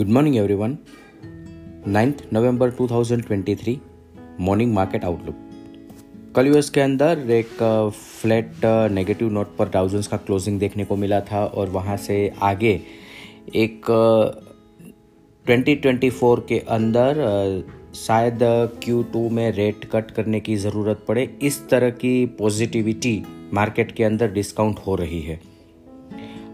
Good morning everyone ninth November 2023 morning market outlook कल US के अंदर एक फ्लैट नेगेटिव नोट पर डाउजेंस का क्लोजिंग देखने को मिला था और वहाँ से आगे एक ट्वेंटी ट्वेंटी फोर के अंदर शायद Q2 में रेट कट करने की ज़रूरत पड़े। इस तरह की पॉजिटिविटी मार्केट के अंदर डिस्काउंट हो रही है।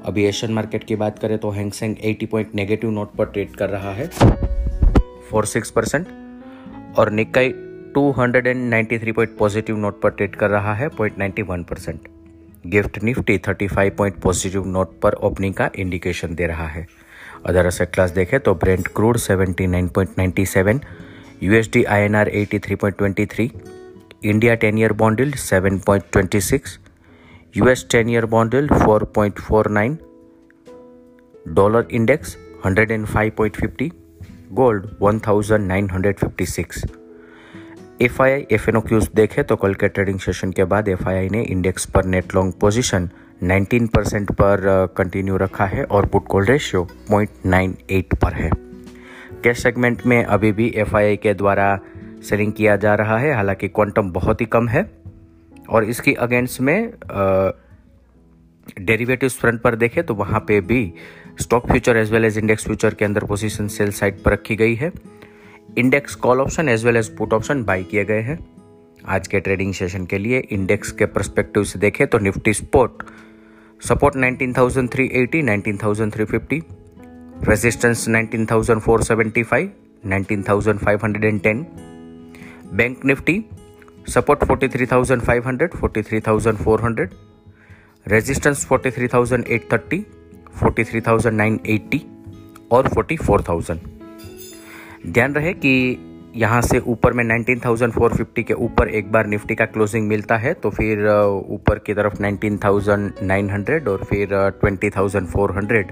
अभी एशियन मार्केट की बात करें तो Hang Seng 80 point negative note पर ट्रेड कर रहा है। फोर सिक्स परसेंट और निकाई 293 पॉइंट पॉजिटिव नोट पर ट्रेड कर रहा है point ninety one percent GIFT Nifty 35 point positive note पर ओपनिंग का इंडिकेशन दे रहा है। अदर असेट क्लास देखें तो Brent crude 79.97 USD INR 83.23 India ten year bond yield 7.26 US 10 year bond yield 4.49 dollar index 105.50 gold 1956 F I I F N O cues देखे तो कल के ट्रेडिंग सेशन के बाद एफ़ आई आई ने इंडेक्स पर नेट लॉन्ग पोजीशन 19 परसेंट पर continue रखा है और पुट कॉल रेशियो 0.98 पर है। कैश सेगमेंट में अभी भी एफ़ आई आई के द्वारा सेलिंग किया जा रहा है, हालाँकि क्वांटम बहुत ही कम है। और इसकी अगेंस्ट में डेरिवेटिव फ्रंट पर देखें तो वहाँ पे भी stock future as well as index future के अंदर पोजीशन सेल साइड पर रखी गई है। Index call option as well as put option buy किए गए हैं। आज के ट्रेडिंग सेशन के लिए इंडेक्स के परस्पेक्टिव से देखें तो Nifty sport support 19,380, 19,350, resistance 19,475, 19,510, bank Nifty support 43500 43400 resistance 43830 43980 और 44000 ध्यान रहे कि यहाँ से ऊपर में 19,450 के ऊपर एक बार निफ्टी का क्लोजिंग मिलता है तो फिर ऊपर की तरफ़ 19,900 और फिर 20,400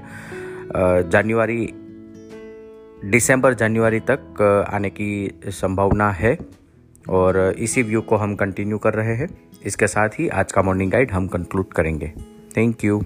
जनवरी दिसंबर जनवरी तक आने की संभावना है। और इसी व्यू को हम कंटिन्यू कर रहे हैं। इसके साथ ही आज का मॉर्निंग गाइड हम कंक्लूड करेंगे। Thank you